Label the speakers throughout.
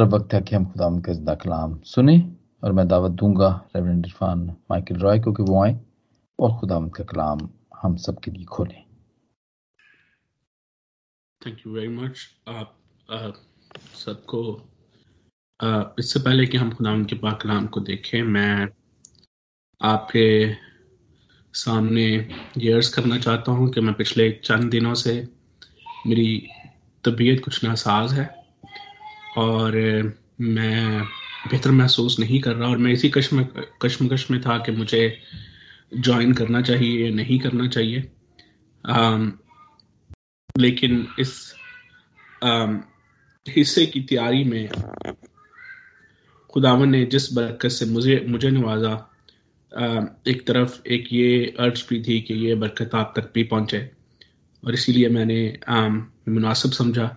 Speaker 1: और अब वक्त है कि हम खुदा का ज़िंदा कलाम सुने और मैं दावत दूँगा रेवरेंड इरफान माइकल रॉय को कि वो आए और खुदा का कलाम हम सब के लिए खोलें।
Speaker 2: थैंक यू वेरी मच आप सबको इससे पहले कि हम खुदा के पाक कलाम को देखें, मैं आपके सामने ये अर्ज़ करना चाहता हूँ कि मैं पिछले चंद दिनों से मेरी तबीयत कुछ नासाज है। और मैं बेहतर महसूस नहीं कर रहा और मैं इसी कश्म कश्मकश में था कि मुझे ज्वाइन करना चाहिए या नहीं करना चाहिए। आम, लेकिन इस आम, हिस्से की तैयारी में खुदावन ने जिस बरकत से मुझे मुझे नवाजा एक तरफ़ एक ये अर्ज़ भी थी कि ये बरकत आप तक भी पहुँचे। और इसीलिए मैंने मुनासिब समझा।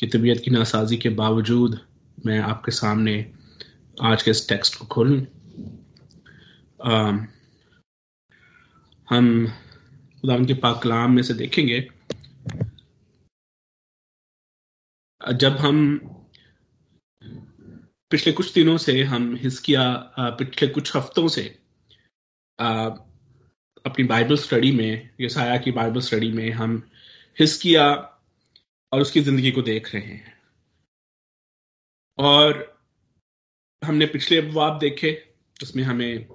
Speaker 2: कि तबीयत की नासाजी के बावजूद मैं आपके सामने आज के इस टेक्स्ट को खोलूं। हम खुदा के पाक कलाम में से देखेंगे। जब हम पिछले कुछ दिनों से हम हिस्किया पिछले कुछ हफ्तों से अपनी बाइबल स्टडी में, यसाया की बाइबल स्टडी में हम हिस्किया और उसकी ज़िंदगी को देख रहे हैं। और हमने पिछले अबवाब देखे, जिसमें हमें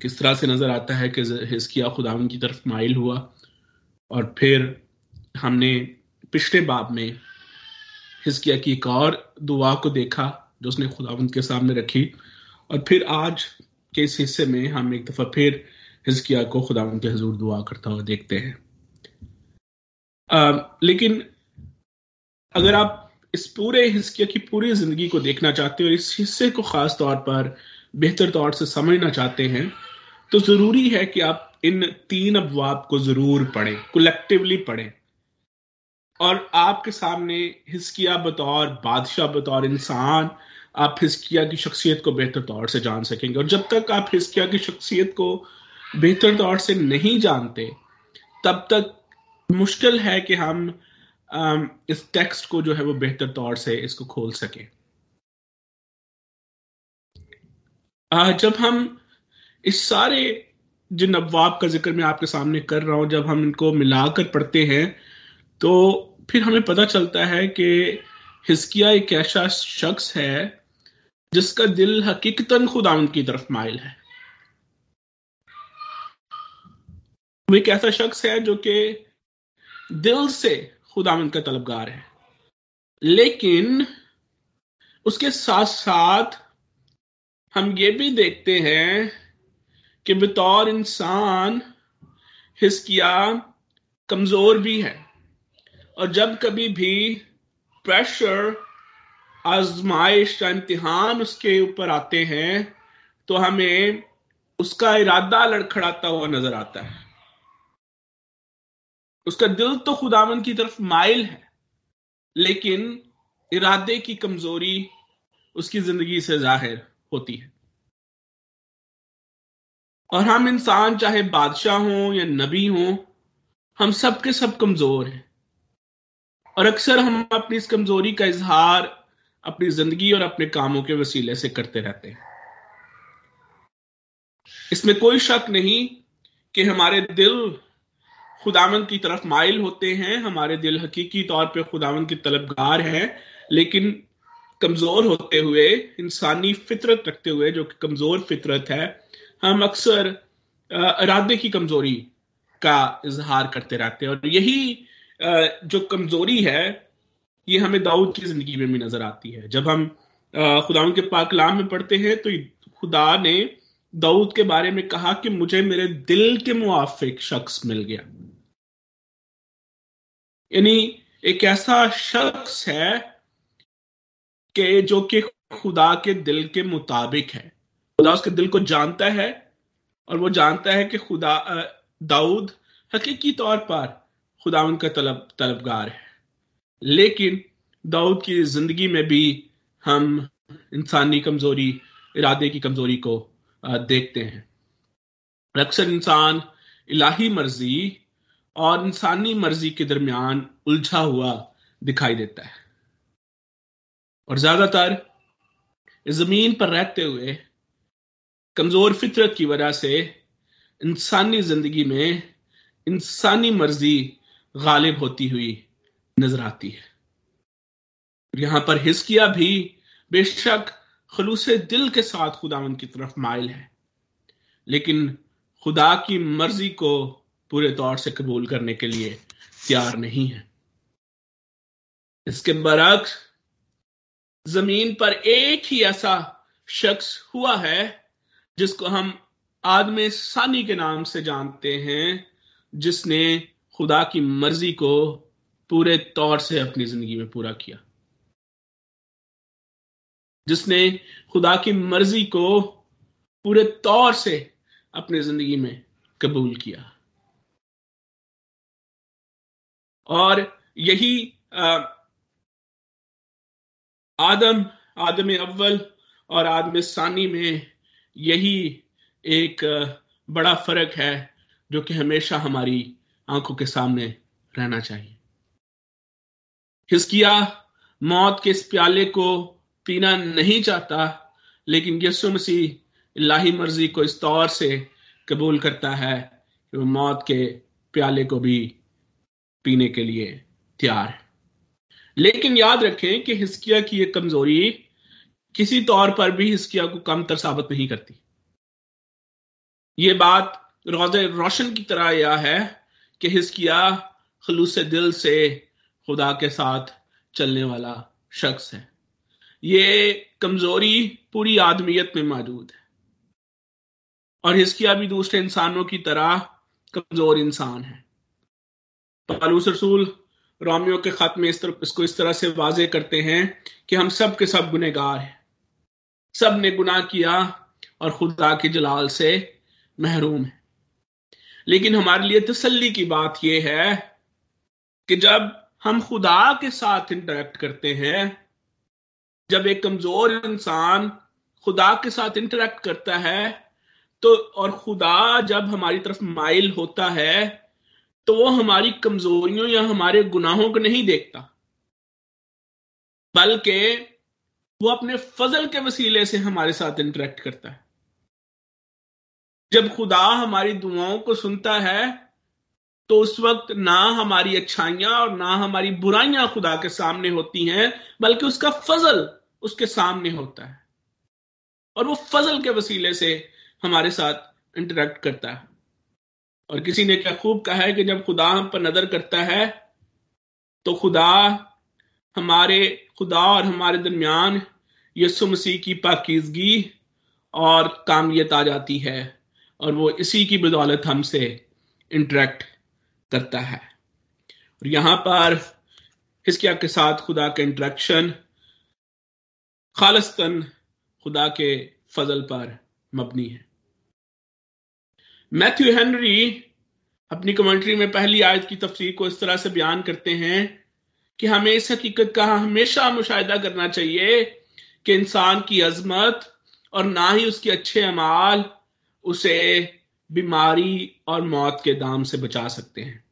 Speaker 2: किस तरह से नज़र आता है कि हिस्किया खुदा की तरफ़ माइल हुआ। और फिर हमने पिछले बाब में हिस्किया की एक और दुआ को देखा, जो उसने खुदावन के सामने रखी। और फिर आज के इस हिस्से में हम एक दफ़ा फिर हिस्किया को खुदावन के हजूर दुआ करता हुआ देखते हैं। लेकिन अगर आप इस पूरे हिस्से की पूरी ज़िंदगी को देखना चाहते हो और इस हिस्से को खास तौर पर बेहतर तौर से समझना चाहते हैं तो ज़रूरी है कि आप इन तीन अबवाब को ज़रूर पढ़ें कलेक्टिवली पढ़ें। और आपके सामने हिस्किया बतौर, बादशाह बतौर इंसान, आप हिस्किया की शख्सियत को बेहतर तौर से जान सकेंगे। और जब तक आप हिस्किया की शख्सियत को बेहतर तौर से नहीं जानते, तब तक मुश्किल है कि हम इस टेक्स्ट को जो है वो बेहतर तौर से इसको खोल सके। जब हम इस सारे जिन अबवाब का ज़िक्र मैं आपके सामने कर रहा हूँ, जब हम इनको मिलाकर पढ़ते हैं तो फिर हमें पता चलता है कि हिस्किया एक ऐसा शख्स है, जिसका दिल हकीकतन खुदा उनकी तरफ़ माइल है। वो एक ऐसा शख्स है जो कि दिल से खुदावंद का तलबगार है। लेकिन उसके साथ साथ हम ये भी देखते हैं कि बतौर इंसान हिस्किया कमज़ोर भी है। और जब कभी भी प्रेशर आजमाइश का इम्तिहान उसके ऊपर आते हैं तो हमें उसका इरादा लड़खड़ाता हुआ नज़र आता है। उसका दिल तो खुदावन की तरफ़ माइल है, लेकिन इरादे की कमज़ोरी उसकी ज़िंदगी से ज़ाहिर होती है। और हम इंसान, चाहे बादशाह हो या नबी हो, हम सब के सब कमज़ोर हैं। और अक्सर हम अपनी इस कमज़ोरी का इजहार अपनी ज़िंदगी और अपने कामों के वसीले से करते रहते हैं। इसमें कोई शक नहीं कि हमारे दिल खुदावन की तरफ़ माइल होते हैं, हमारे दिल हकीकी तौर पे खुदावन की तलबगार है, लेकिन कमज़ोर होते हुए, इंसानी फितरत रखते हुए, जो कि कमज़ोर फितरत है, हम अक्सर इरादे की कमज़ोरी का इजहार करते रहते हैं। और यही जो कमज़ोरी है, ये हमें दाऊद की ज़िंदगी में भी नज़र आती है। जब हम खुदा के पाकलाम में पढ़ते हैं तो खुदा ने दाऊद के बारे में कहा कि मुझे मेरे दिल के मुआफिक शख्स मिल गया। यानी एक ऐसा शख्स है कि जो कि खुदा के दिल के मुताबिक है। खुदा उसके दिल को जानता है और वो जानता है कि खुदा दाऊद हकीकी तौर पर खुदा उनका तलब, तलबगार है। लेकिन दाऊद की ज़िंदगी में भी हम इंसानी कमज़ोरी, इरादे की कमज़ोरी को देखते हैं। अक्सर इंसान इलाही मर्ज़ी और इंसानी मर्ज़ी के दरमियान उलझा हुआ दिखाई देता है। और ज़्यादातर ज़मीन पर रहते हुए कमज़ोर फितरत की वजह से इंसानी ज़िंदगी में इंसानी मर्ज़ी गालिब होती हुई नज़र आती है। यहाँ पर हिस्किया भी बेशक खलूस दिल के साथ खुदावन की तरफ़ माइल है, लेकिन खुदा की मर्ज़ी को पूरे तौर से कबूल करने के लिए तैयार नहीं है। इसके बरक्स ज़मीन पर एक ही ऐसा शख्स हुआ है, जिसको हम आदम सानी के नाम से जानते हैं, जिसने खुदा की मर्ज़ी को पूरे तौर से अपनी ज़िंदगी में पूरा किया। जिसने खुदा की मर्ज़ी को पूरे तौर से अपनी ज़िंदगी में कबूल किया। और यही आदम आदम अव्वल और आदम सानी में यही एक बड़ा फ़र्क है जो कि हमेशा हमारी आँखों के सामने रहना चाहिए। हिस्किया मौत के इस प्याले को पीना नहीं चाहता, लेकिन यसु मसीह लाही मर्ज़ी को इस तौर से कबूल करता है कि वो मौत के प्याले को भी पीने के लिए तैयार है। लेकिन याद रखें कि हिस्किया की यह कमज़ोरी किसी तौर पर भी हिस्किया को कमतर साबित नहीं करती। ये बात रोज रोशन की तरह यह है कि हिस्किया खलूस दिल से खुदा के साथ चलने वाला शख्स है। ये कमज़ोरी पूरी आदमियत में मौजूद है। और हिस्किया भी दूसरे इंसानों की तरह कमज़ोर इंसान है। पालूस रसूल रोमियो के खत में इस तरह इसको इस तरह से वाजे करते हैं कि हम सब के सब गुनेगार हैं। सबने गुनाह किया और खुदा के जलाल से महरूम है। लेकिन हमारे लिए तसल्ली की बात यह है कि जब हम खुदा के साथ इंटरेक्ट करते हैं, जब एक कमज़ोर इंसान खुदा के साथ इंटरेक्ट करता है तो और खुदा जब हमारी तरफ़ माइल होता है तो वो हमारी कमजोरियों या हमारे गुनाहों को नहीं देखता, बल्कि वो अपने फजल के वसीले से हमारे साथ इंटरेक्ट करता है। जब खुदा हमारी दुआओं को सुनता है तो उस वक्त ना हमारी अच्छाइयाँ और ना हमारी बुराइयाँ खुदा के सामने होती हैं, बल्कि उसका फजल उसके सामने होता है। और वो फजल के वसीले से हमारे साथ इंटरेक्ट करता है। और किसी ने क्या खूब कहा है कि जब खुदा हम पर नज़र करता है तो खुदा हमारे, खुदा और हमारे दरमियान यसु मसीह की पाकिजगी और कामियत आ जाती है और वो इसी की बदौलत हमसे इंटरेक्ट करता है। और यहाँ पर हिस्किया के साथ खुदा का इंटरेक्शन खालस्तन खुदा के फजल पर मबनी है। मैथ्यू हेनरी अपनी कमेंट्री में पहली आयत की तफसीर को इस तरह से बयान करते हैं कि हमें इस हकीकत का हमेशा मुशाहिदा करना चाहिए कि इंसान की अजमत और ना ही उसके अच्छे अमाल उसे बीमारी और मौत के दाम से बचा सकते हैं।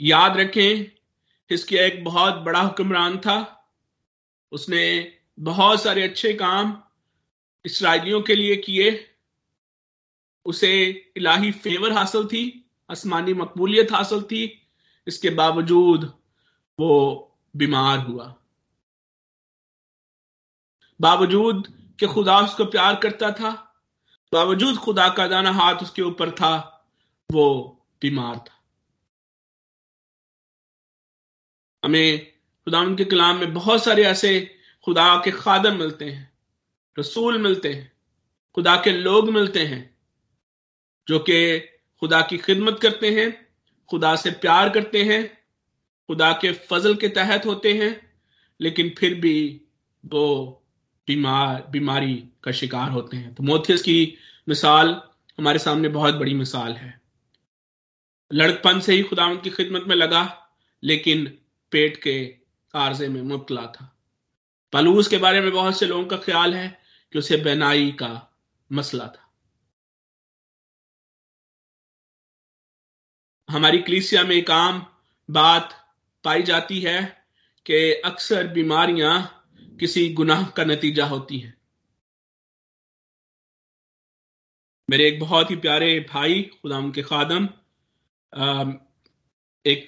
Speaker 2: याद रखें, इसके एक बहुत बड़ा हुक्मरान था। उसने बहुत सारे अच्छे काम इसराइलियों के लिए किए। उसे इलाही फेवर हासिल थी, आसमानी मकबूलियत हासिल थी, इसके बावजूद वो बीमार हुआ। बावजूद कि खुदा उसको प्यार करता था, बावजूद खुदा का दाना हाथ उसके ऊपर था, वो बीमार था। हमें खुदा के कलाम में बहुत सारे ऐसे खुदा के खादम मिलते हैं, रसूल मिलते हैं, खुदा के लोग मिलते हैं जो कि खुदा की खिदमत करते हैं, खुदा से प्यार करते हैं, खुदा के फजल के तहत होते हैं, लेकिन फिर भी वो बीमार, बीमारी का शिकार होते हैं। तो मोथियस की मिसाल हमारे सामने बहुत बड़ी मिसाल है। लड़कपन से ही खुदा उनकी खिदमत में लगा, लेकिन पेट के आर्जे में मुबतला था। पलूस के बारे में बहुत से लोगों का ख्याल है कि उसे बेनाई का मसला था। हमारी कलीसिया में एक आम बात पाई जाती है कि अक्सर बीमारियाँ किसी गुनाह का नतीजा होती हैं। मेरे एक बहुत ही प्यारे भाई खुदा के खादम एक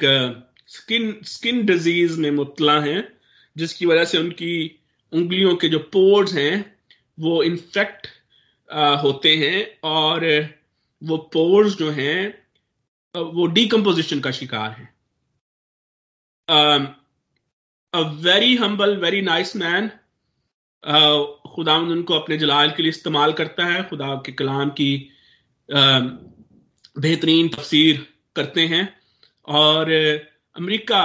Speaker 2: स्किन स्किन डिज़ीज़ में मुबतला हैं, जिसकी वजह से उनकी उंगलियों के जो पोर्स हैं, वो इन्फेक्ट होते हैं और वो पोर्स जो हैं वो डीकम्पोजिशन का शिकार है। A very humble very nice man खुदा उनको अपने जलाल के लिए इस्तेमाल करता है। खुदा के कलाम की बेहतरीन तफसीर करते हैं और अमेरिका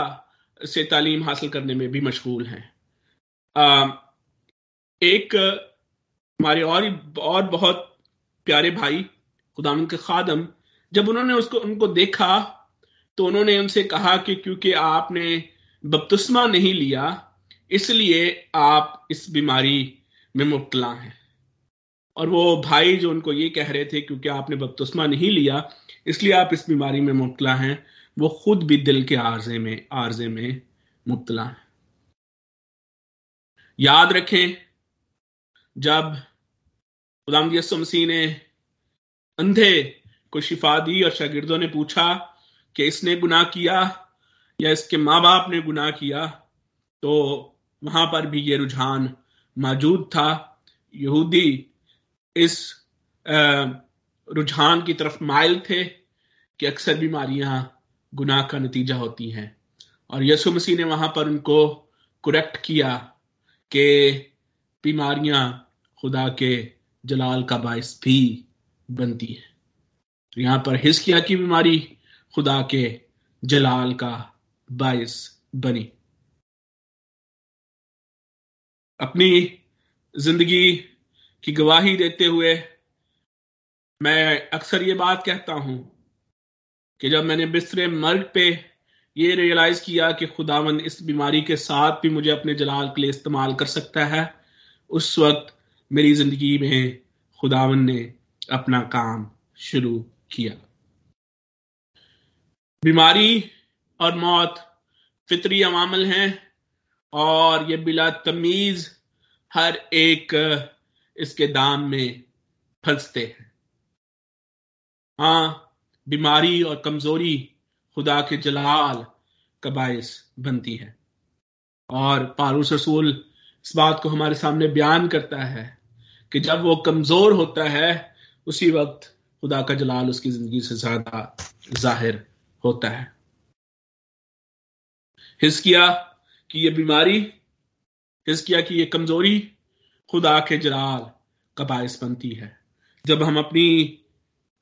Speaker 2: से तालीम हासिल करने में भी मशगूल हैं। एक हमारे और और बहुत प्यारे भाई खुदा के खादम जब उन्होंने उसको, उनको देखा तो उन्होंने उनसे कहा कि क्योंकि आपने बपतुस्मा नहीं लिया, इसलिए आप इस बीमारी में मुबतला हैं। और वो भाई जो उनको ये कह रहे थे, क्योंकि आपने बपतुस्मा नहीं लिया, इसलिए आप इस बीमारी में मुबतला हैं, वो खुद भी दिल के आर्जे में आर्जे में मुबतला हैं। याद रखें, जब गुलाम यसु मसीह ने अंधे को शिफा दी और शागिर्दों ने पूछा कि इसने गुनाह किया या इसके माँ बाप ने गुनाह किया? तो वहाँ पर भी ये रुझान मौजूद था। यहूदी इस रुझान की तरफ़ माइल थे कि अक्सर बीमारियाँ गुनाह का नतीजा होती हैं। और यसु मसीह ने वहाँ पर उनको कुरेक्ट किया कि बीमारियाँ खुदा के जलाल का बायस भी बनती है। यहाँ पर हिस्किया की बीमारी खुदा के जलाल का बायस बनी। अपनी ज़िंदगी की गवाही देते हुए मैं अक्सर ये बात कहता हूँ कि जब मैंने बिस्तरे मर्ग पे ये रियलाइज़ किया कि खुदावन इस बीमारी के साथ भी मुझे अपने जलाल के लिए इस्तेमाल कर सकता है, उस वक्त मेरी ज़िंदगी में खुदावन ने अपना काम शुरू किया। बीमारी और मौत फितरी अवामल हैं और ये बिला तमीज हर एक इसके दाम में फंसते हैं। हाँ बीमारी और कमज़ोरी खुदा के जलाल का बायस बनती है। और पारूस रसूल इस बात को हमारे सामने बयान करता है कि जब वो कमज़ोर होता है, उसी वक्त खुदा का जलाल उसकी ज़िंदगी से ज़्यादा ज़ाहिर होता है। हिस्किया की ये बीमारी हिस्किया की ये कमज़ोरी खुदा के जलाल का बायस बनती है। जब हम अपनी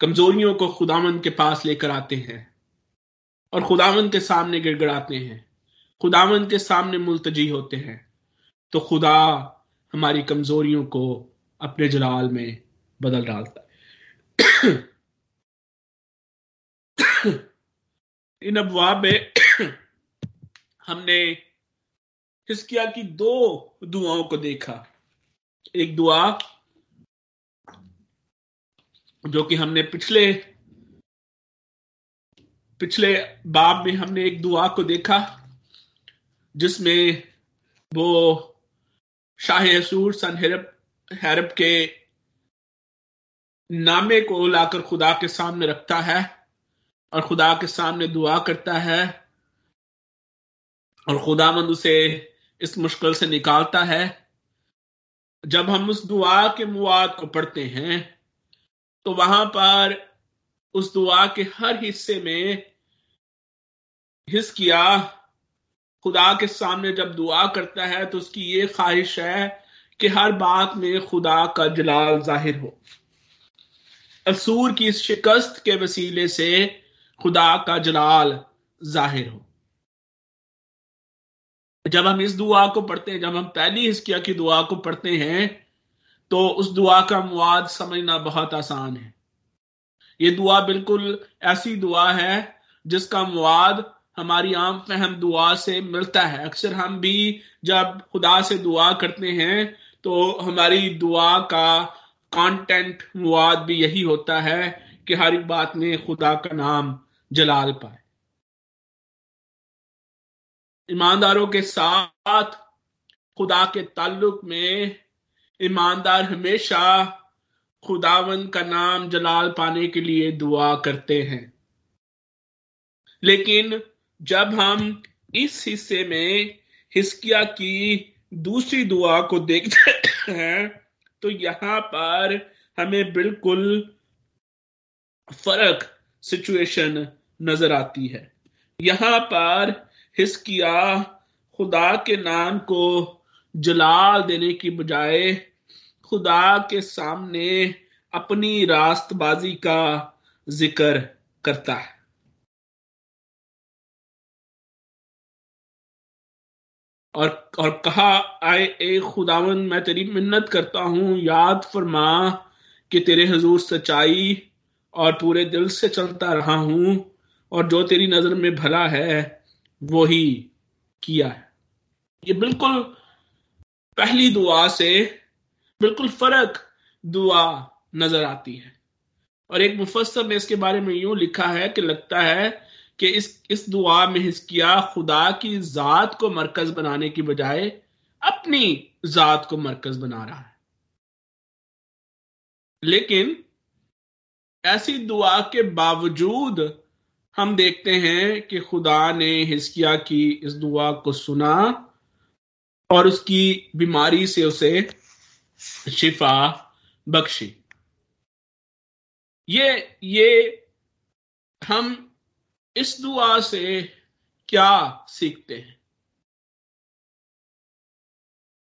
Speaker 2: कमजोरियों को खुदामंद के पास लेकर आते हैं और खुदावंद के सामने गिड़गड़ाते हैं खुदावंद के सामने मुलतजी होते हैं तो खुदा हमारी कमजोरियों को अपने जलाल में बदल डालता है। इन अबवाब में हमने हिस्किया की दो दुआओं को देखा। एक दुआ जो कि हमने पिछले पिछले बाब में हमने एक दुआ को देखा, जिसमें वो शाह असूर सन के नामे को लाकर खुदा के सामने रखता है और खुदा के सामने दुआ करता है और खुदामंद उसे इस मुश्किल से निकालता है। जब हम उस दुआ के मुआद को पढ़ते हैं तो वहाँ पर उस दुआ के हर हिस्से में हिस किया खुदा के सामने जब दुआ करता है तो उसकी ये ख्वाहिश है कि हर बात में खुदा का जलाल ज़ाहिर हो। असूर की इस शिकस्त के वसीले से खुदा का जलाल ज़ाहिर हो। जब हम इस दुआ को पढ़ते हैं, जब हम पहली हिस्किया की दुआ को पढ़ते हैं तो उस दुआ का मुआद समझना बहुत आसान है। ये दुआ बिल्कुल ऐसी दुआ है, जिसका मुआद हमारी आम फहम दुआ से मिलता है। अक्सर हम भी जब खुदा से दुआ करते हैं तो हमारी दुआ का कंटेंट मुआद भी यही होता है कि हर एक बात में खुदा का नाम जलाल पाए। ईमानदारों के साथ खुदा के ताल्लुक में ईमानदार हमेशा खुदावन का नाम जलाल पाने के लिए दुआ करते हैं। लेकिन जब हम इस हिस्से में हिस्किया की दूसरी दुआ को देखते हैं तो यहाँ पर हमें बिल्कुल फ़र्क सिचुएशन नज़र आती है। यहाँ पर हिस्किया खुदा के नाम को जलाल देने की बजाय खुदा के सामने अपनी रास्तबाजी का ज़िक्र करता है। और और कहा, आए, ए खुदावन, मैं तेरी मिन्नत करता हूँ। याद फरमा कि तेरे हजूर सच्चाई और पूरे दिल से चलता रहा हूँ और जो तेरी नज़र में भला है वो ही किया है। ये बिल्कुल पहली दुआ से बिल्कुल फ़र्क दुआ नज़र आती है। और एक मुफसर ने इसके बारे में यूँ लिखा है कि लगता है कि इस इस दुआ में हिस्किया खुदा की जात को मरकज बनाने की बजाय अपनी जात को मरकज बना रहा है। लेकिन ऐसी दुआ के बावजूद हम देखते हैं कि खुदा ने हिस्किया की इस दुआ को सुना और उसकी बीमारी से उसे शिफा बख्शी। ये ये हम इस दुआ से क्या सीखते हैं?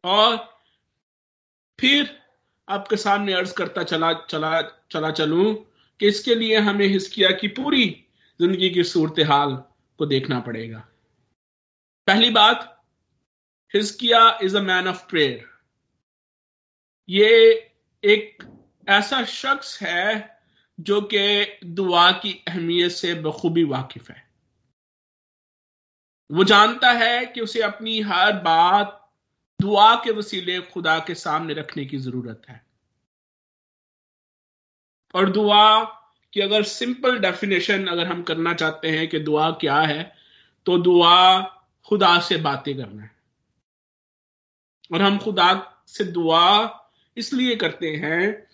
Speaker 2: और फिर आपके सामने अर्ज़ करता चला चला चला चलूँ कि इसके लिए हमें हिस्किया की पूरी ज़िंदगी की सूरत हाल को देखना पड़ेगा। पहली बात हिस्किया is a man of prayer. ये एक ऐसा शख्स है जो कि दुआ की अहमियत से बखूबी वाकिफ है। वो जानता है कि उसे अपनी हर बात दुआ के वसीले खुदा के सामने रखने की ज़रूरत है। और दुआ की अगर सिंपल डेफिनेशन अगर हम करना चाहते हैं कि दुआ क्या है तो दुआ खुदा से बातें करना है। और हम खुदा से दुआ इसलिए करते हैं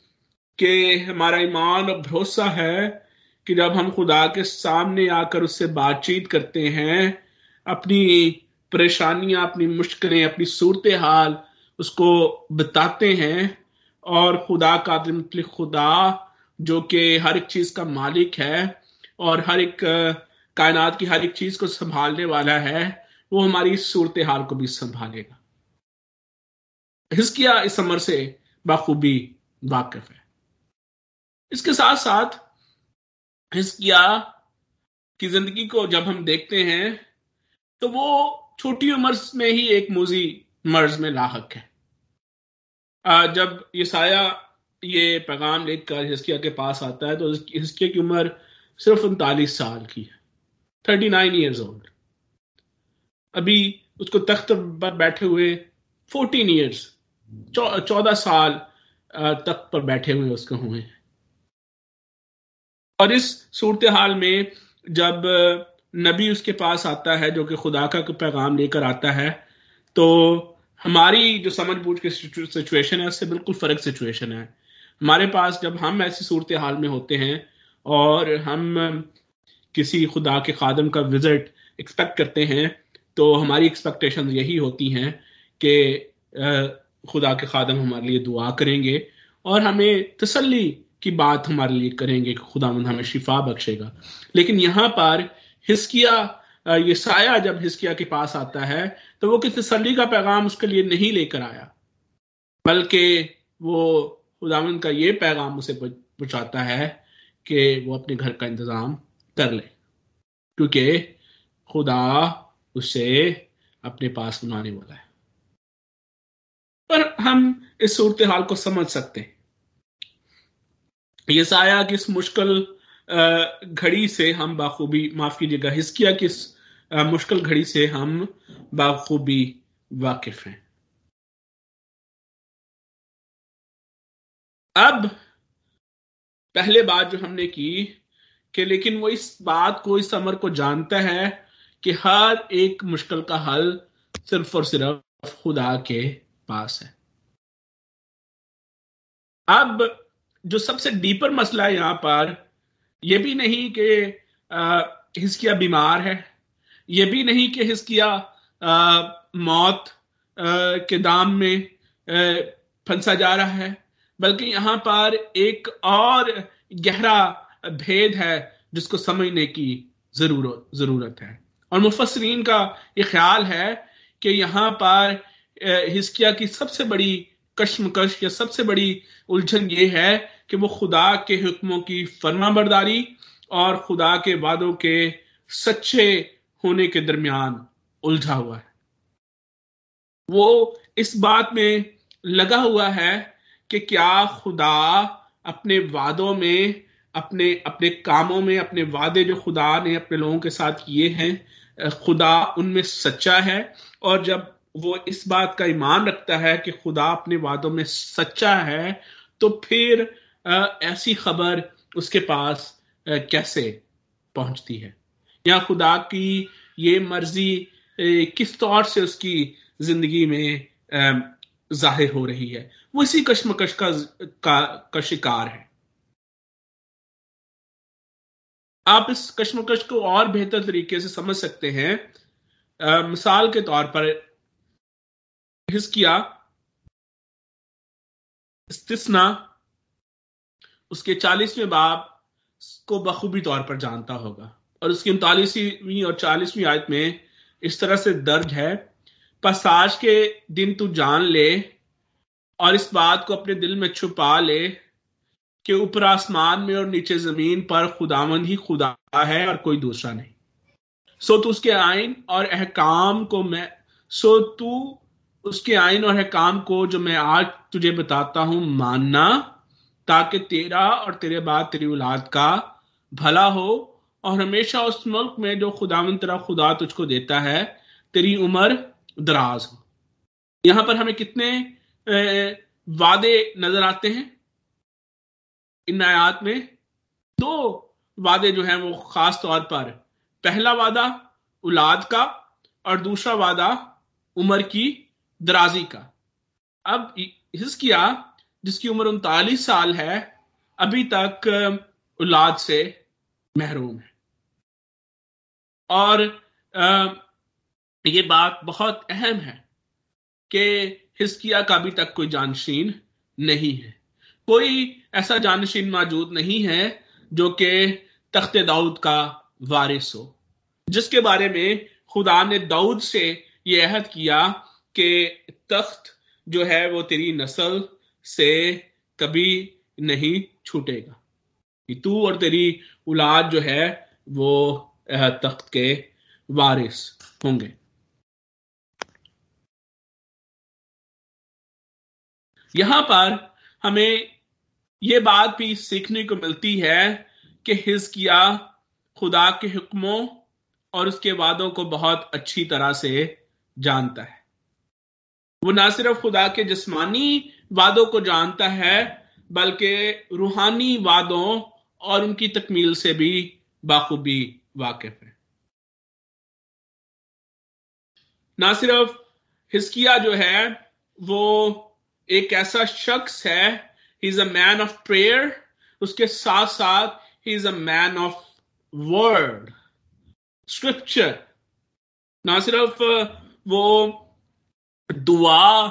Speaker 2: कि हमारा ईमान और भरोसा है कि जब हम खुदा के सामने आकर उससे बातचीत करते हैं, अपनी परेशानियाँ, अपनी मुश्किलें, अपनी सूरत हाल उसको बताते हैं और खुदा का खुदा, जो कि हर एक चीज़ का मालिक है और हर एक कायनात की हर एक चीज़ को संभालने वाला है, वो हमारी सूरत हाल को भी संभालेगा। हिस्किया इस अमर से बाखूबी वाकिफ है। इसके साथ साथ हिस्किया की ज़िंदगी को जब हम देखते हैं तो वो छोटी उम्र में ही एक मूजी मर्ज में लाक है। जब ये साया ये पैगाम लेकर हिस्किया के पास आता है तो हिस्किया की उम्र सिर्फ़ उनतालीस साल की है। थर्टी नाइन ईयर्स ओल्ड अभी उसको तख्त पर बैठे हुए फोर्टीन ईयर्स चौदह साल तख्त पर बैठे हुए उसके हुए हैं। और इस सूरत हाल में जब नबी उसके पास आता है, जो कि खुदा का पैगाम लेकर आता है तो हमारी जो समझ बूझ की सिचुएशन है, उससे बिल्कुल फ़र्क सिचुएशन है। हमारे पास जब हम ऐसी सूरत हाल में होते हैं, और हम किसी खुदा के खादम का विज़िट एक्सपेक्ट करते हैं तो हमारी एक्सपेक्टेशन यही होती हैं कि खुदा के खादम हमारे लिए दुआ करेंगे, और हमें तसल्ली की बात हमारे लिए करेंगे खुदावंद हमें शिफा बख्शेगा। लेकिन यहाँ पर हिस्किया ये साया जब हिस्किया के पास आता है तो वो किस तसली का पैगाम उसके लिए नहीं लेकर आया। बल्कि वो खुदावंद का ये पैगाम उसे पहुंचाता है कि वो अपने घर का इंतज़ाम कर ले। क्योंकि खुदा उसे अपने पास बुलाने वाला है। पर हम इस सूरत हाल को समझ सकते हैं। यसाया की इस मुश्किल घड़ी से हम बाखूबी, माफ़ कीजिएगा हिस्किया की मुश्किल घड़ी से हम बाखूबी वाकिफ हैं। अब, पहले बात जो हमने की, कि लेकिन वो इस बात को, इस अमर को जानता है कि हर एक मुश्किल का हल सिर्फ़ और सिर्फ़ खुदा के पास है। अब जो सबसे डीपर मसला है यहाँ पर यह भी नहीं कि हिस्किया बीमार है यह भी नहीं कि हिस्किया मौत आ, के दाम में फंसा जा रहा है बल्कि यहाँ पर एक और गहरा भेद है जिसको समझने की ज़रूरत ज़रूरत है। और मुफसरीन का ये ख्याल है कि यहाँ पर हिस्किया की सबसे बड़ी कश्मकश या सबसे बड़ी उलझन ये है कि वो खुदा के हुक्मों की फर्मा बरदारी और खुदा के वादों के सच्चे होने के दरमियान उलझा हुआ है। वो इस बात में लगा हुआ है कि क्या खुदा अपने वादों में, अपने अपने कामों में, अपने वादे जो खुदा ने अपने लोगों के साथ किए हैं, खुदा उनमें सच्चा है। और जब वो इस बात का ईमान रखता है कि खुदा अपने वादों में सच्चा है तो फिर ऐसी खबर उसके पास कैसे पहुँचती है? या खुदा की ये मर्ज़ी किस तौर से उसकी ज़िंदगी में ज़ाहिर हो रही है? वो इसी कश्मकश का, का, का शिकार है। आप इस कश्मकश को और बेहतर तरीके से समझ सकते हैं। आ, मिसाल के तौर पर हिस्किया इस्तिसना, उसके चालीसवें बाप को बखूबी तौर पर जानता होगा। और उसकी उनतालीसवीं और चालीसवीं आयत में इस तरह से दर्ज है, पसाज के दिन तू जान ले और इस बात को अपने दिल में छुपा ले कि ऊपर आसमान में और नीचे ज़मीन पर खुदावंद ही खुदा है और कोई दूसरा नहीं। सो तू उसके आइन और अहकाम को मैं, सो तू उसके आइन और अहकाम को जो मैं आज तुझे बताता हूँ, मानना, ताकि तेरा और तेरे बाद तेरी औलाद का भला हो और हमेशा उस मुल्क में जो खुदावन तेरा खुदा तुझको देता है, तेरी उम्र दराज हो। यहाँ पर हमें कितने वादे नज़र आते हैं? इन आयात में दो वादे जो हैं वो खास तौर पर। पहला वादा, औलाद का, और दूसरा वादा, उम्र की दराजी का। अब हिस्किया जिसकी उम्र उनतालीस साल है, अभी तक औलाद से महरूम है। और ये बात बहुत अहम है कि हिस्किया का अभी तक कोई जानशीन नहीं है। कोई ऐसा जानशीन मौजूद नहीं है जो कि तख्त दाऊद का वारिस हो, जिसके बारे में खुदा ने दाऊद से यह अहद किया कि तख्त जो है वो तेरी नस्ल से कभी नहीं छूटेगा। तू और तेरी औलाद जो है वो तख्त के वारिस होंगे। यहाँ पर हमें यह बात भी सीखने को मिलती है कि हिजकिया खुदा के हुक्मों और उसके वादों को बहुत अच्छी तरह से जानता है। वो ना सिर्फ़ खुदा के जिस्मानी वादों को जानता है, बल्कि रूहानी वादों और उनकी तकमील से भी बाखूबी वाकिफ है। ना सिर्फ़ हिस्किया जो है, वो एक ऐसा शख्स है he is a man of prayer उसके साथ साथ he is a man of word scripture ना सिर्फ़, वो दुआ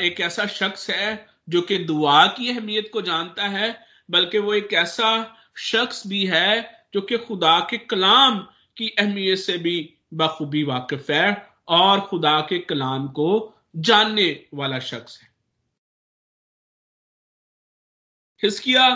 Speaker 2: एक ऐसा शख्स है जो कि दुआ की अहमियत को जानता है, बल्कि वो एक ऐसा शख्स भी है जो कि खुदा के कलाम की अहमियत से भी बखूबी वाकिफ है और खुदा के कलाम को जानने वाला शख्स है। हिस्किया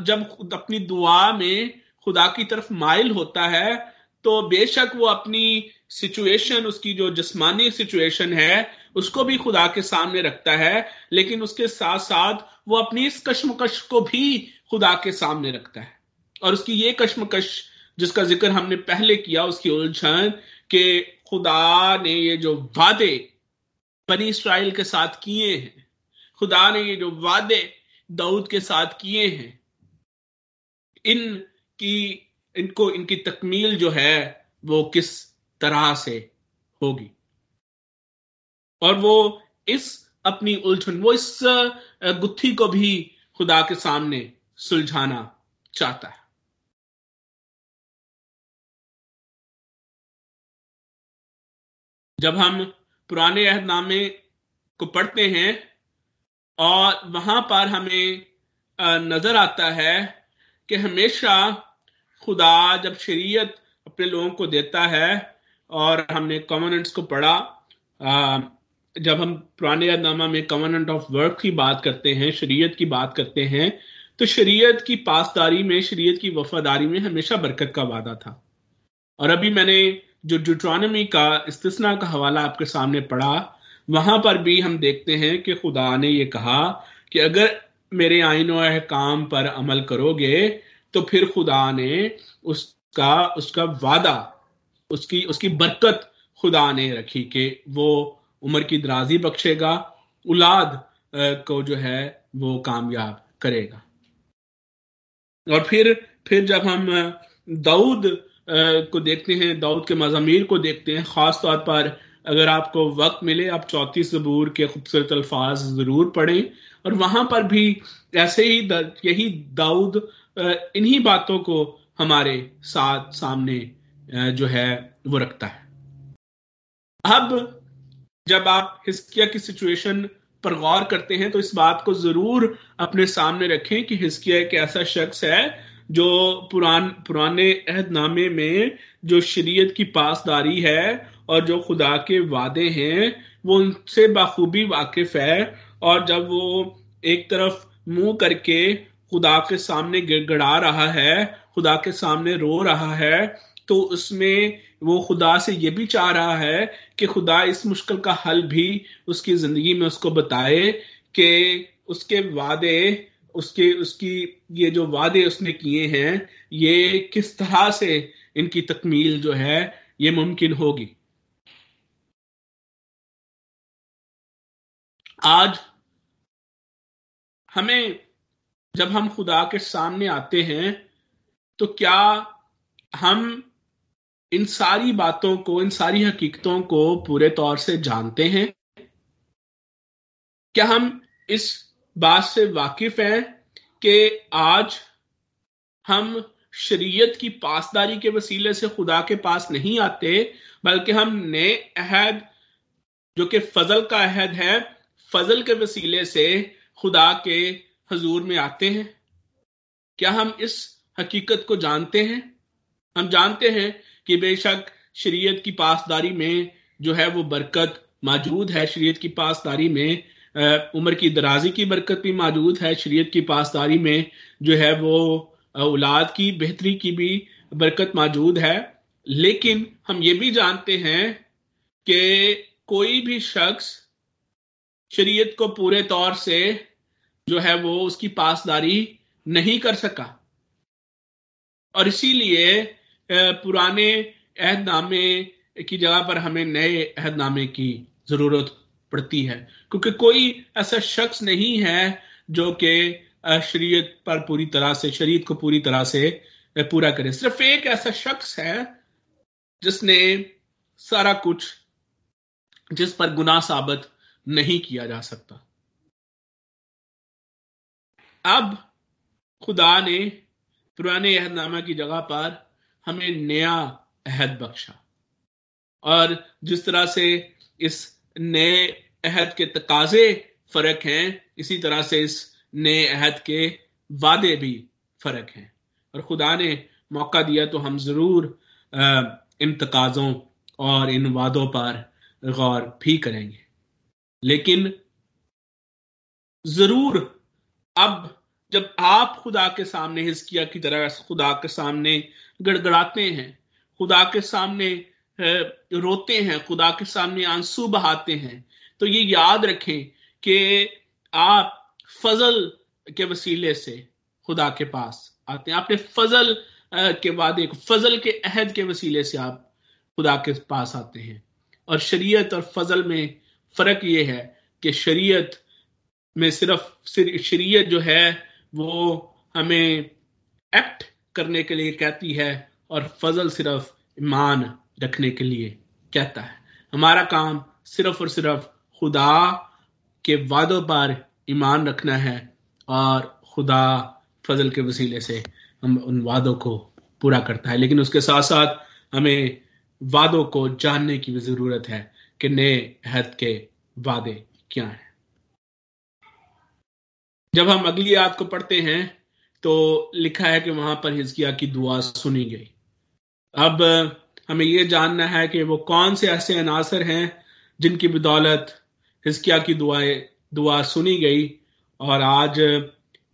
Speaker 2: जब अपनी दुआ में खुदा की तरफ़ माइल होता है तो बेशक वो अपनी सिचुएशन उसकी जो जिस्मानी सिचुएशन है, उसको भी खुदा के सामने रखता है, लेकिन उसके साथ साथ वो अपनी इस कश्मकश को भी खुदा के सामने रखता है। और उसकी ये कश्मकश, जिसका ज़िक्र हमने पहले किया, उसकी उलझन के खुदा ने ये जो वादे बनी इसराइल के साथ किए हैं, खुदा ने ये जो वादे दाऊद के साथ किए हैं इन की इनको, इनकी तकमील जो है, वो किस तरह से होगी। और वो इस अपनी उलझन, वो इस गुत्थी को भी खुदा के सामने सुलझाना चाहता है। जब हम पुराने अहदनामे को पढ़ते हैं और वहाँ पर हमें नज़र आता है कि हमेशा खुदा जब शरीयत अपने लोगों को देता है और हमने कॉमनेंट्स को पढ़ा। जब हम पुराने अहदनामा में कवर्नेंट ऑफ़ वर्क की बात करते हैं, शरीयत की बात करते हैं तो शरीयत की पासदारी में, शरीयत की वफादारी में हमेशा बरकत का वादा था। और अभी मैंने जो जुट्रॉनमी का इस्तना का हवाला आपके सामने पढ़ा, वहाँ पर भी हम देखते हैं कि खुदा ने यह कहा कि अगर मेरे आइन काम पर अमल करोगे तो फिर खुदा ने उसका उसका वादा उसकी उसकी बरकत खुदा ने रखी कि वो उम्र की दराजी बख्शेगा, औलाद को जो है वो कामयाब करेगा। और फिर फिर जब हम दाऊद को देखते हैं, दाऊद के मजामीर को देखते हैं, खास तौर पर अगर आपको वक्त मिले, आप चौथी सबूर के खूबसूरत अल्फाज ज़रूर पढ़ें। और वहाँ पर भी ऐसे ही यही दाऊद इन्हीं बातों को हमारे साथ सामने जो है, वो रखता है। अब जब आप हिस्किया की सिचुएशन पर गौर करते हैं तो इस बात को ज़रूर अपने सामने रखें कि हिस्किया एक ऐसा शख्स है, जो पुरान, पुराने अहदनामे में जो शरीयत की पासदारी है और जो खुदा के वादे हैं, वो उनसे बाखूबी वाकिफ है और जब वो एक तरफ़ मुँह करके खुदा के सामने गिड़गड़ा रहा है, खुदा के सामने रो रहा है तो उसमें वो खुदा से ये भी चाह रहा है कि खुदा इस मुश्किल का हल भी उसकी ज़िंदगी में उसको बताए कि उसके वादे, उसके, उसकी, ये जो वादे उसने किए हैं, ये किस तरह से इनकी तकमील जो है, ये मुमकिन होगी। आज हमें, जब हम खुदा के सामने आते हैं तो क्या हम इन सारी बातों को, इन सारी हकीकतों को पूरे तौर से जानते हैं। क्या हम इस बात से वाकिफ हैं कि आज हम शरीयत की पासदारी के वसीले से खुदा के पास नहीं आते, बल्कि हम नए अहद, जो कि फजल का अहद है, फजल के वसीले से खुदा के हजूर में आते हैं? क्या हम इस हकीकत को जानते हैं? हम जानते हैं कि बेशक शरीयत की पासदारी में जो है वो बरकत मौजूद है, शरीयत की पासदारी में उम्र की दराजी की बरकत भी मौजूद है, शरीयत की पासदारी में जो है वो औलाद की बेहतरी की भी बरकत मौजूद है। लेकिन हम ये भी जानते हैं कि कोई भी शख्स शरीयत को पूरे तौर से जो है वो उसकी पासदारी नहीं कर सका। और इसीलिए पुराने अहदनामे की जगह पर हमें नए अहदनामे की ज़रूरत पड़ती है। क्योंकि कोई ऐसा शख्स नहीं है जो कि शरीयत पर पूरी तरह से, शरीयत को पूरी तरह से पूरा करे। सिर्फ़ एक ऐसा शख्स है जिसने सारा कुछ जिस पर गुनाह साबित नहीं किया जा सकता। अब खुदा ने पुराने अहदनामा की जगह पर हमें नया अहद बख्शा। और जिस तरह से इस नए अहद के तकाजे फ़र्क हैं, इसी तरह से इस नए अहद के वादे भी फ़र्क हैं। और खुदा ने मौका दिया तो हम ज़रूर इन तकाजों और इन वादों पर गौर भी करेंगे। लेकिन ज़रूर अब जब आप खुदा के सामने हिस्किया की तरह, खुदा के सामने गड़गड़ाते हैं, खुदा के सामने रोते हैं, खुदा के सामने आँसू बहाते हैं। तो ये याद रखें कि आप फजल के वसीले से खुदा के पास आते हैं। आपने फजल के वादे फजल के अहद के वसीले से आप खुदा के पास आते हैं। और शरीयत और फजल में फ़र्क ये है कि शरीयत में सिर्फ़ शरीयत जो है वो हमें एक्ट करने के लिए कहती है और फजल सिर्फ़ ईमान रखने के लिए कहता है। हमारा काम सिर्फ़ और सिर्फ़ खुदा के वादों पर ईमान रखना है और खुदा फजल के वसीले से हम उन वादों को पूरा करता है। लेकिन उसके साथ साथ हमें वादों को जानने की भी ज़रूरत है कि नए अहद के वादे क्या हैं। जब हम अगली याद को पढ़ते हैं तो लिखा है कि वहाँ पर हिजकिया की दुआ सुनी गई। अब हमें यह जानना है कि वो कौन से ऐसे अनासर हैं जिनकी बदौलत हिजकिया की दुआएँ, दुआ सुनी गई और आज,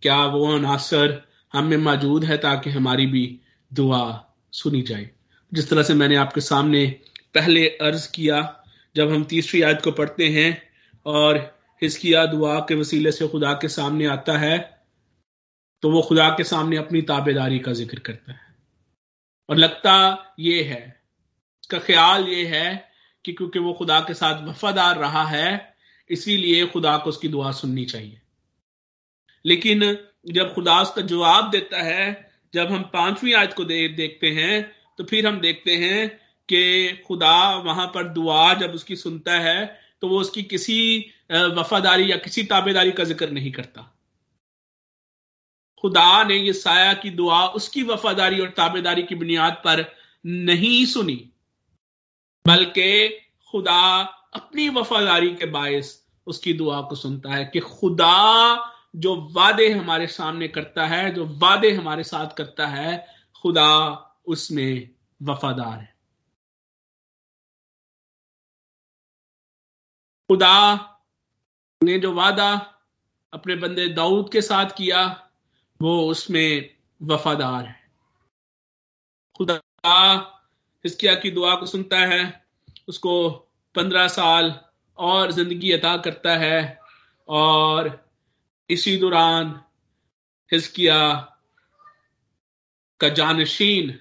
Speaker 2: क्या वो अनासर हम में मौजूद है ताकि हमारी भी दुआ सुनी जाए। जिस तरह से मैंने आपके सामने पहले अर्ज़ किया, जब हम तीसरी आयत को पढ़ते हैं और हिस्किया दुआ के वसीले से खुदा के सामने आता है तो वो खुदा के सामने अपनी ताबेदारी का ज़िक्र करता है। और लगता ये है उसका ख्याल ये है कि क्योंकि वो खुदा के साथ वफादार रहा है इसीलिए खुदा को उसकी दुआ सुननी चाहिए। लेकिन जब खुदा उसका जवाब देता है जब हम पांचवी आयत को दे, देखते हैं तो फिर हम देखते हैं कि खुदा वहाँ पर दुआ जब उसकी सुनता है तो वो उसकी किसी वफादारी या किसी ताबेदारी का ज़िक्र नहीं करता। खुदा ने ये साया की दुआ उसकी वफादारी और ताबेदारी की बुनियाद पर नहीं सुनी, बल्कि खुदा अपनी वफादारी के बायस उसकी दुआ को सुनता है कि खुदा जो वादे हमारे सामने करता है, जो वादे हमारे साथ करता है, खुदा उसमें वफादार है। खुदा ने जो वादा अपने बंदे दाऊद के साथ किया वो उसमें वफादार है। खुदा हिस्किया की दुआ को सुनता है, उसको पंद्रह साल और ज़िंदगी अता करता है और इसी दौरान हिस्किया का जानशीन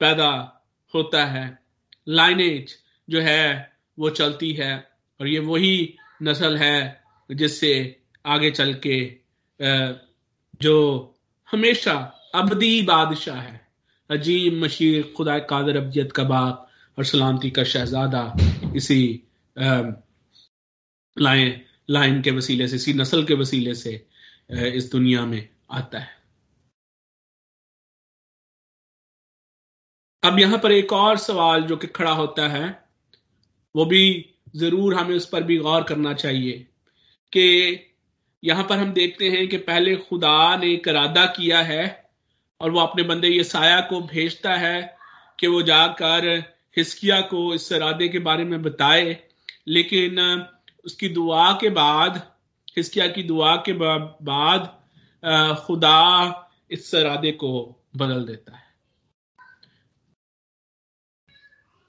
Speaker 2: पैदा होता है। लाइनेज जो है, वो चलती है और ये वही नस्ल है जिससे आगे चल के जो हमेशा अबदी बादशाह है। अजीब मशीर खुदा कादर अबजियत का बाप और सलामती का शहजादा इसी लाइन लाइन के वसीले से, इसी नस्ल के वसीले से इस दुनिया में आता है। अब यहाँ पर एक और सवाल जो कि खड़ा होता है, वो भी ज़रूर हमें उस पर भी गौर करना चाहिए कि यहाँ पर हम देखते हैं कि पहले खुदा ने एक इरादा किया है और वो अपने बंदे ये साया को भेजता है कि वो जाकर हिस्किया को इस इरादे के बारे में बताए। लेकिन उसकी दुआ के बाद हिस्किया की दुआ के बाद खुदा इस इरादे को बदल देता है।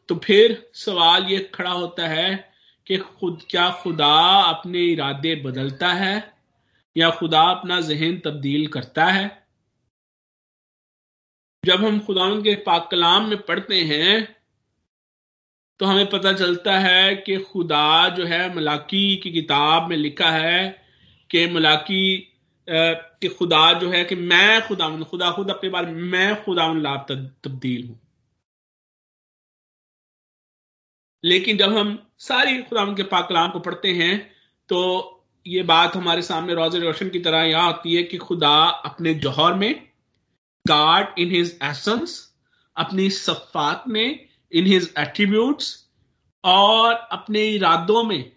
Speaker 2: तो फिर सवाल ये खड़ा होता है कि खुद, क्या खुदा अपने इरादे बदलता है? या खुदा अपना जहन तब्दील करता है। जब हम खुदा के पाक कलाम में पढ़ते हैं तो हमें पता चलता है कि खुदा जो है, मलाकी की किताब में लिखा है कि मलाकी कि खुदा जो है कि मैं खुदा खुदा खुद अपने बारे में, मैं खुदा लाभ तब्दील हूँ। लेकिन जब हम सारी खुदा के पाकलाम को पढ़ते हैं तो ये बात हमारे सामने रोज रोशन की तरह यहाँ आती है कि खुदा अपने जौहर में गाड इन हिज एसेंस अपनी सफात में इन हिज एट्रीब्यूट्स और अपने इरादों में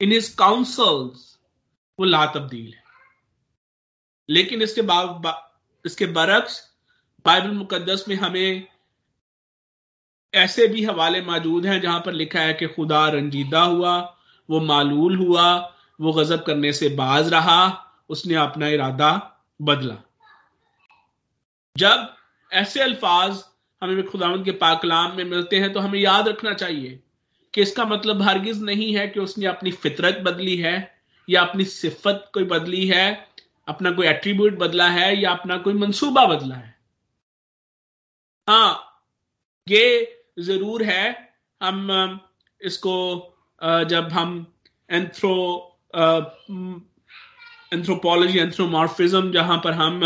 Speaker 2: इन हिज काउंसल्स वो ला तब्दील है। लेकिन इसके बाद इसके बरक्स, बाइबल मुकदस में हमें ऐसे भी हवाले मौजूद हैं जहाँ पर लिखा है कि खुदा रंजीदा हुआ, वो मालूल हुआ वो गजब करने से बाज रहा, उसने अपना इरादा बदला। जब ऐसे अल्फाज हमें खुदावंद के पाकलाम में मिलते हैं तो हमें याद रखना चाहिए कि इसका मतलब हरगिज नहीं है कि उसने अपनी फितरत बदली है, या अपनी सिफत कोई बदली है, अपना कोई एट्रीब्यूट बदला है, या अपना कोई मंसूबा बदला है। हाँ ये ज़रूर है, हम, इसको जब हम एंथ्रो एंथ्रोपोलॉजी एंथ्रोमॉर्फिज्म जहाँ पर हम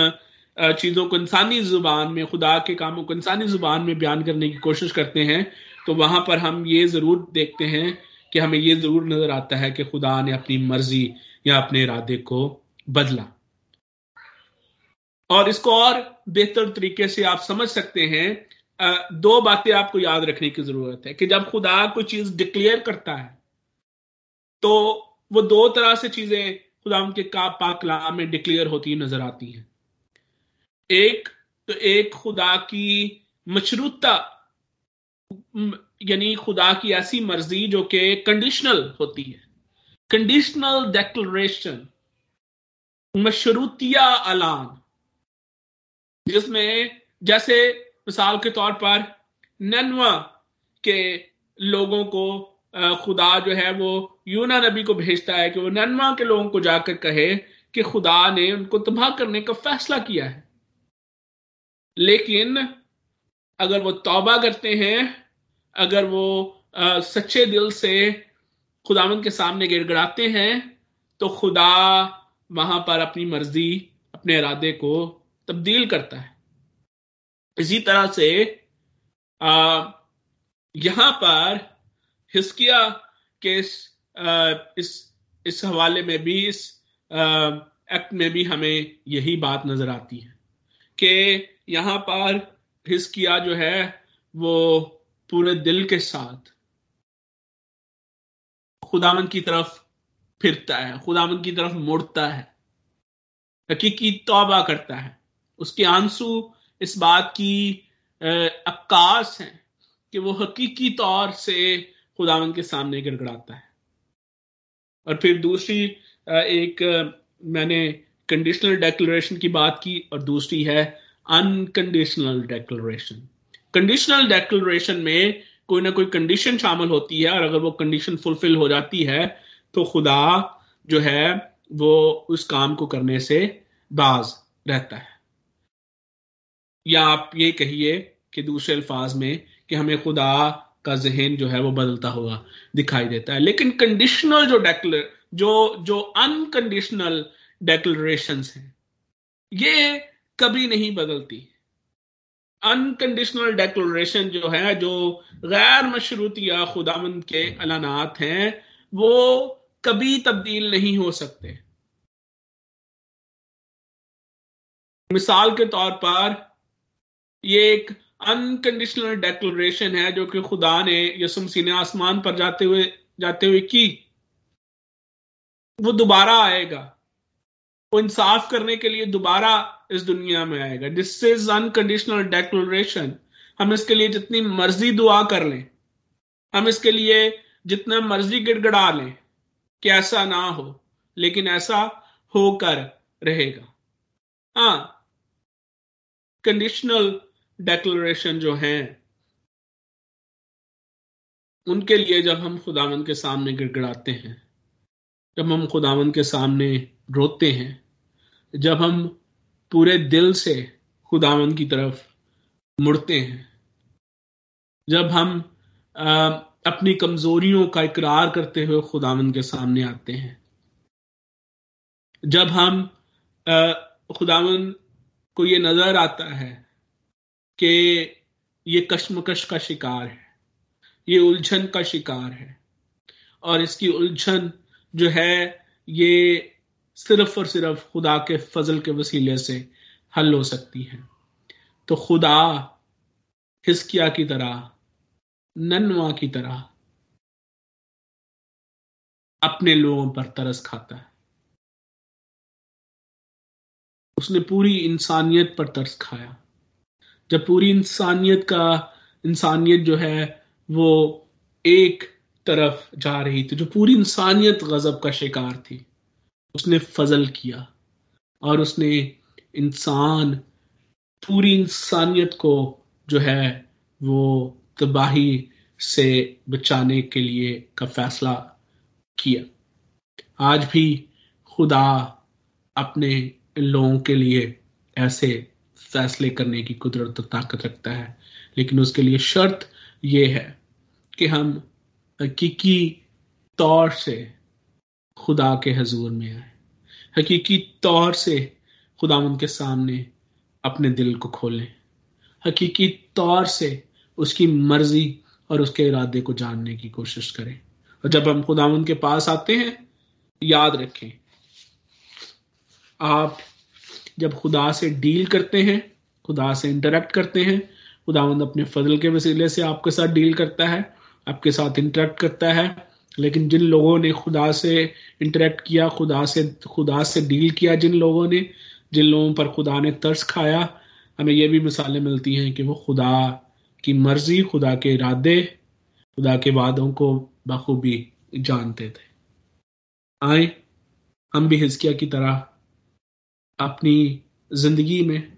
Speaker 2: चीज़ों को इंसानी ज़ुबान में, खुदा के कामों को इंसानी ज़ुबान में बयान करने की कोशिश करते हैं तो वहाँ पर हम ये ज़रूर देखते हैं कि हमें ये ज़रूर नज़र आता है कि खुदा ने अपनी मर्ज़ी या अपने इरादे को बदला। और इसको और बेहतर तरीके से आप समझ सकते हैं दो बातें आपको याद रखने की ज़रूरत है कि जब खुदा कोई चीज़ डिक्लेयर करता है तो वो दो तरह से चीज़ें खुदा उनके का पाकलाम में डिक्लेयर होती नज़र आती हैं। एक तो एक खुदा की मशरूता यानी खुदा की ऐसी मर्ज़ी जो कि कंडीशनल होती है। कंडीशनल डेक्लरेशन मशरूतिया अलान जिसमें जैसे मिसाल के तौर पर ननवा के लोगों को खुदा जो है वो यूना नबी को भेजता है कि वो ननवा के लोगों को जाकर कहे कि खुदा ने उनको तबाह करने का फैसला किया है। लेकिन अगर वो तौबा करते हैं अगर वो आ, सच्चे दिल से खुदावन के सामने गिड़गड़ाते हैं तो खुदा वहाँ पर अपनी मर्ज़ी अपने इरादे को तब्दील करता है। इसी तरह से आ, यहाँ पर हिस्किया के इस इस हवाले में भी, इस एक्ट में भी हमें यही बात नज़र आती है कि यहाँ पर हिस्किया जो है, वो पूरे दिल के साथ खुदावन की तरफ़ फिरता है, खुदावन की तरफ़ मुड़ता है, हकीकी तौबा करता है। उसके आँसू इस बात की अक्कास है कि वो हकीकी तौर से खुदावन के सामने गड़गड़ाता है। और फिर दूसरी एक मैंने कंडीशनल डेक्लरेशन की बात की और दूसरी है अनकंडीशनल डेक्लरेशन कंडीशनल डेक्लरेशन में कोई ना कोई कंडीशन शामिल होती है और अगर वो कंडीशन फुलफिल हो जाती है तो खुदा जो है, वो उस काम को करने से बाज रहता है। या आप ये कहिए कि दूसरे अल्फाज में कि हमें खुदा का जहन जो है वो बदलता हुआ दिखाई देता है। लेकिन कंडीशनल जो डेक्लर जो जो अनकंडीशनल डेक्लरेशन हैं, ये कभी नहीं बदलती। अनकंडीशनल डेक्लोरेशन जो है, जो गैर मशरूत या खुदामंद के अलानात हैं, वो कभी तब्दील नहीं हो सकते। मिसाल के तौर पर ये एक अनकंडीशनल डेक्लोरेशन है जो कि खुदा ने यसुमसी ने आसमान पर जाते हुए जाते हुए की। वो दोबारा आएगा। वो इंसाफ करने के लिए दोबारा इस दुनिया में आएगा। दिस इज़ अनकंडीशनल डेक्लोरेशन हम इसके लिए जितनी मर्ज़ी दुआ कर लें। हम इसके लिए जितना मर्ज़ी गिड़गड़ा लें कि ऐसा ना हो, लेकिन ऐसा होकर रहेगा। हाँ कंडीशनल डेक्लोरेशन जो है उनके लिए जब हम खुदावन के सामने गिड़गड़ाते हैं जब हम खुदावन के सामने रोते हैं जब हम पूरे दिल से खुदावन की तरफ़ मुड़ते हैं जब हम आ, अपनी कमजोरियों का इकरार करते हुए खुदावन के सामने आते हैं जब हम खुदावन को ये नज़र आता है कि ये कश्मकश का शिकार है, ये उलझन का शिकार है। और इसकी उलझन जो है, ये सिर्फ़ और सिर्फ़ खुदा के फजल के वसीले से हल हो सकती है। तो खुदा हिस्किया की तरह, ननवा की तरह अपने लोगों पर तरस खाता है। उसने पूरी इंसानियत पर तरस खाया। जब पूरी इंसानियत का, इंसानियत जो है, वो एक तरफ़ जा रही थी, जो पूरी इंसानियत गजब का शिकार थी, उसने फजल किया और उसने इंसान, पूरी इंसानियत को जो है, वो तबाही से बचाने के लिए का फैसला किया। आज भी खुदा अपने लोगों के लिए ऐसे फैसले करने की कुदरत और ताकत रखता है। लेकिन उसके लिए शर्त यह है कि हम हकीकी तौर से खुदा के हजूर में आए। हकीकी तौर से खुदा उनके सामने अपने दिल को खोलें। हकीकी तौर से उसकी मर्ज़ी और उसके इरादे को जानने की कोशिश करें। और जब हम खुदा उनके पास आते हैं, याद रखें, आप जब खुदा से डील करते हैं, खुदा से इंटरेक्ट करते हैं, खुदावंद अपने फजल के वसीले से आपके साथ डील करता है, आपके साथ इंटरेक्ट करता है, लेकिन जिन लोगों ने खुदा से इंटरेक्ट किया, खुदा से खुदा से डील किया जिन लोगों ने, जिन लोगों पर खुदा ने तर्स खाया, हमें यह भी मिसालें मिलती हैं कि वो खुदा की मर्ज़ी, खुदा के इरादे, खुदा के वादों को बखूबी जानते थे। आए, हम भी हिस्किया की तरह अपनी ज़िंदगी में,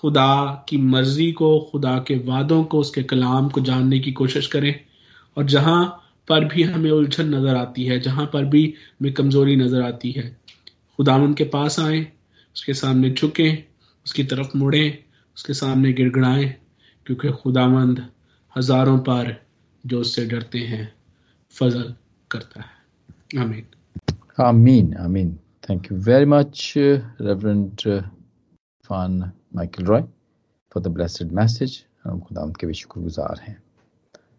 Speaker 2: खुदा की मर्ज़ी को, खुदा के वादों को, उसके कलाम को जानने की कोशिश करें। और जहाँ पर भी हमें उलझन नज़र आती है, जहाँ पर भी हमें कमज़ोरी नज़र आती है, खुदा उनके पास आए, उसके सामने झुकें, उसकी तरफ़ मुड़ें, उसके सामने गिड़गड़ाएँ, क्योंकि खुदावंद हज़ारों पर जो उससे डरते हैं, फजल करता है। आमीन।
Speaker 1: आमीन आमीन। Thank you very much reverend फान Michael Roy for the blessed message हम खुदा के भी शुक्रगुजार हैं।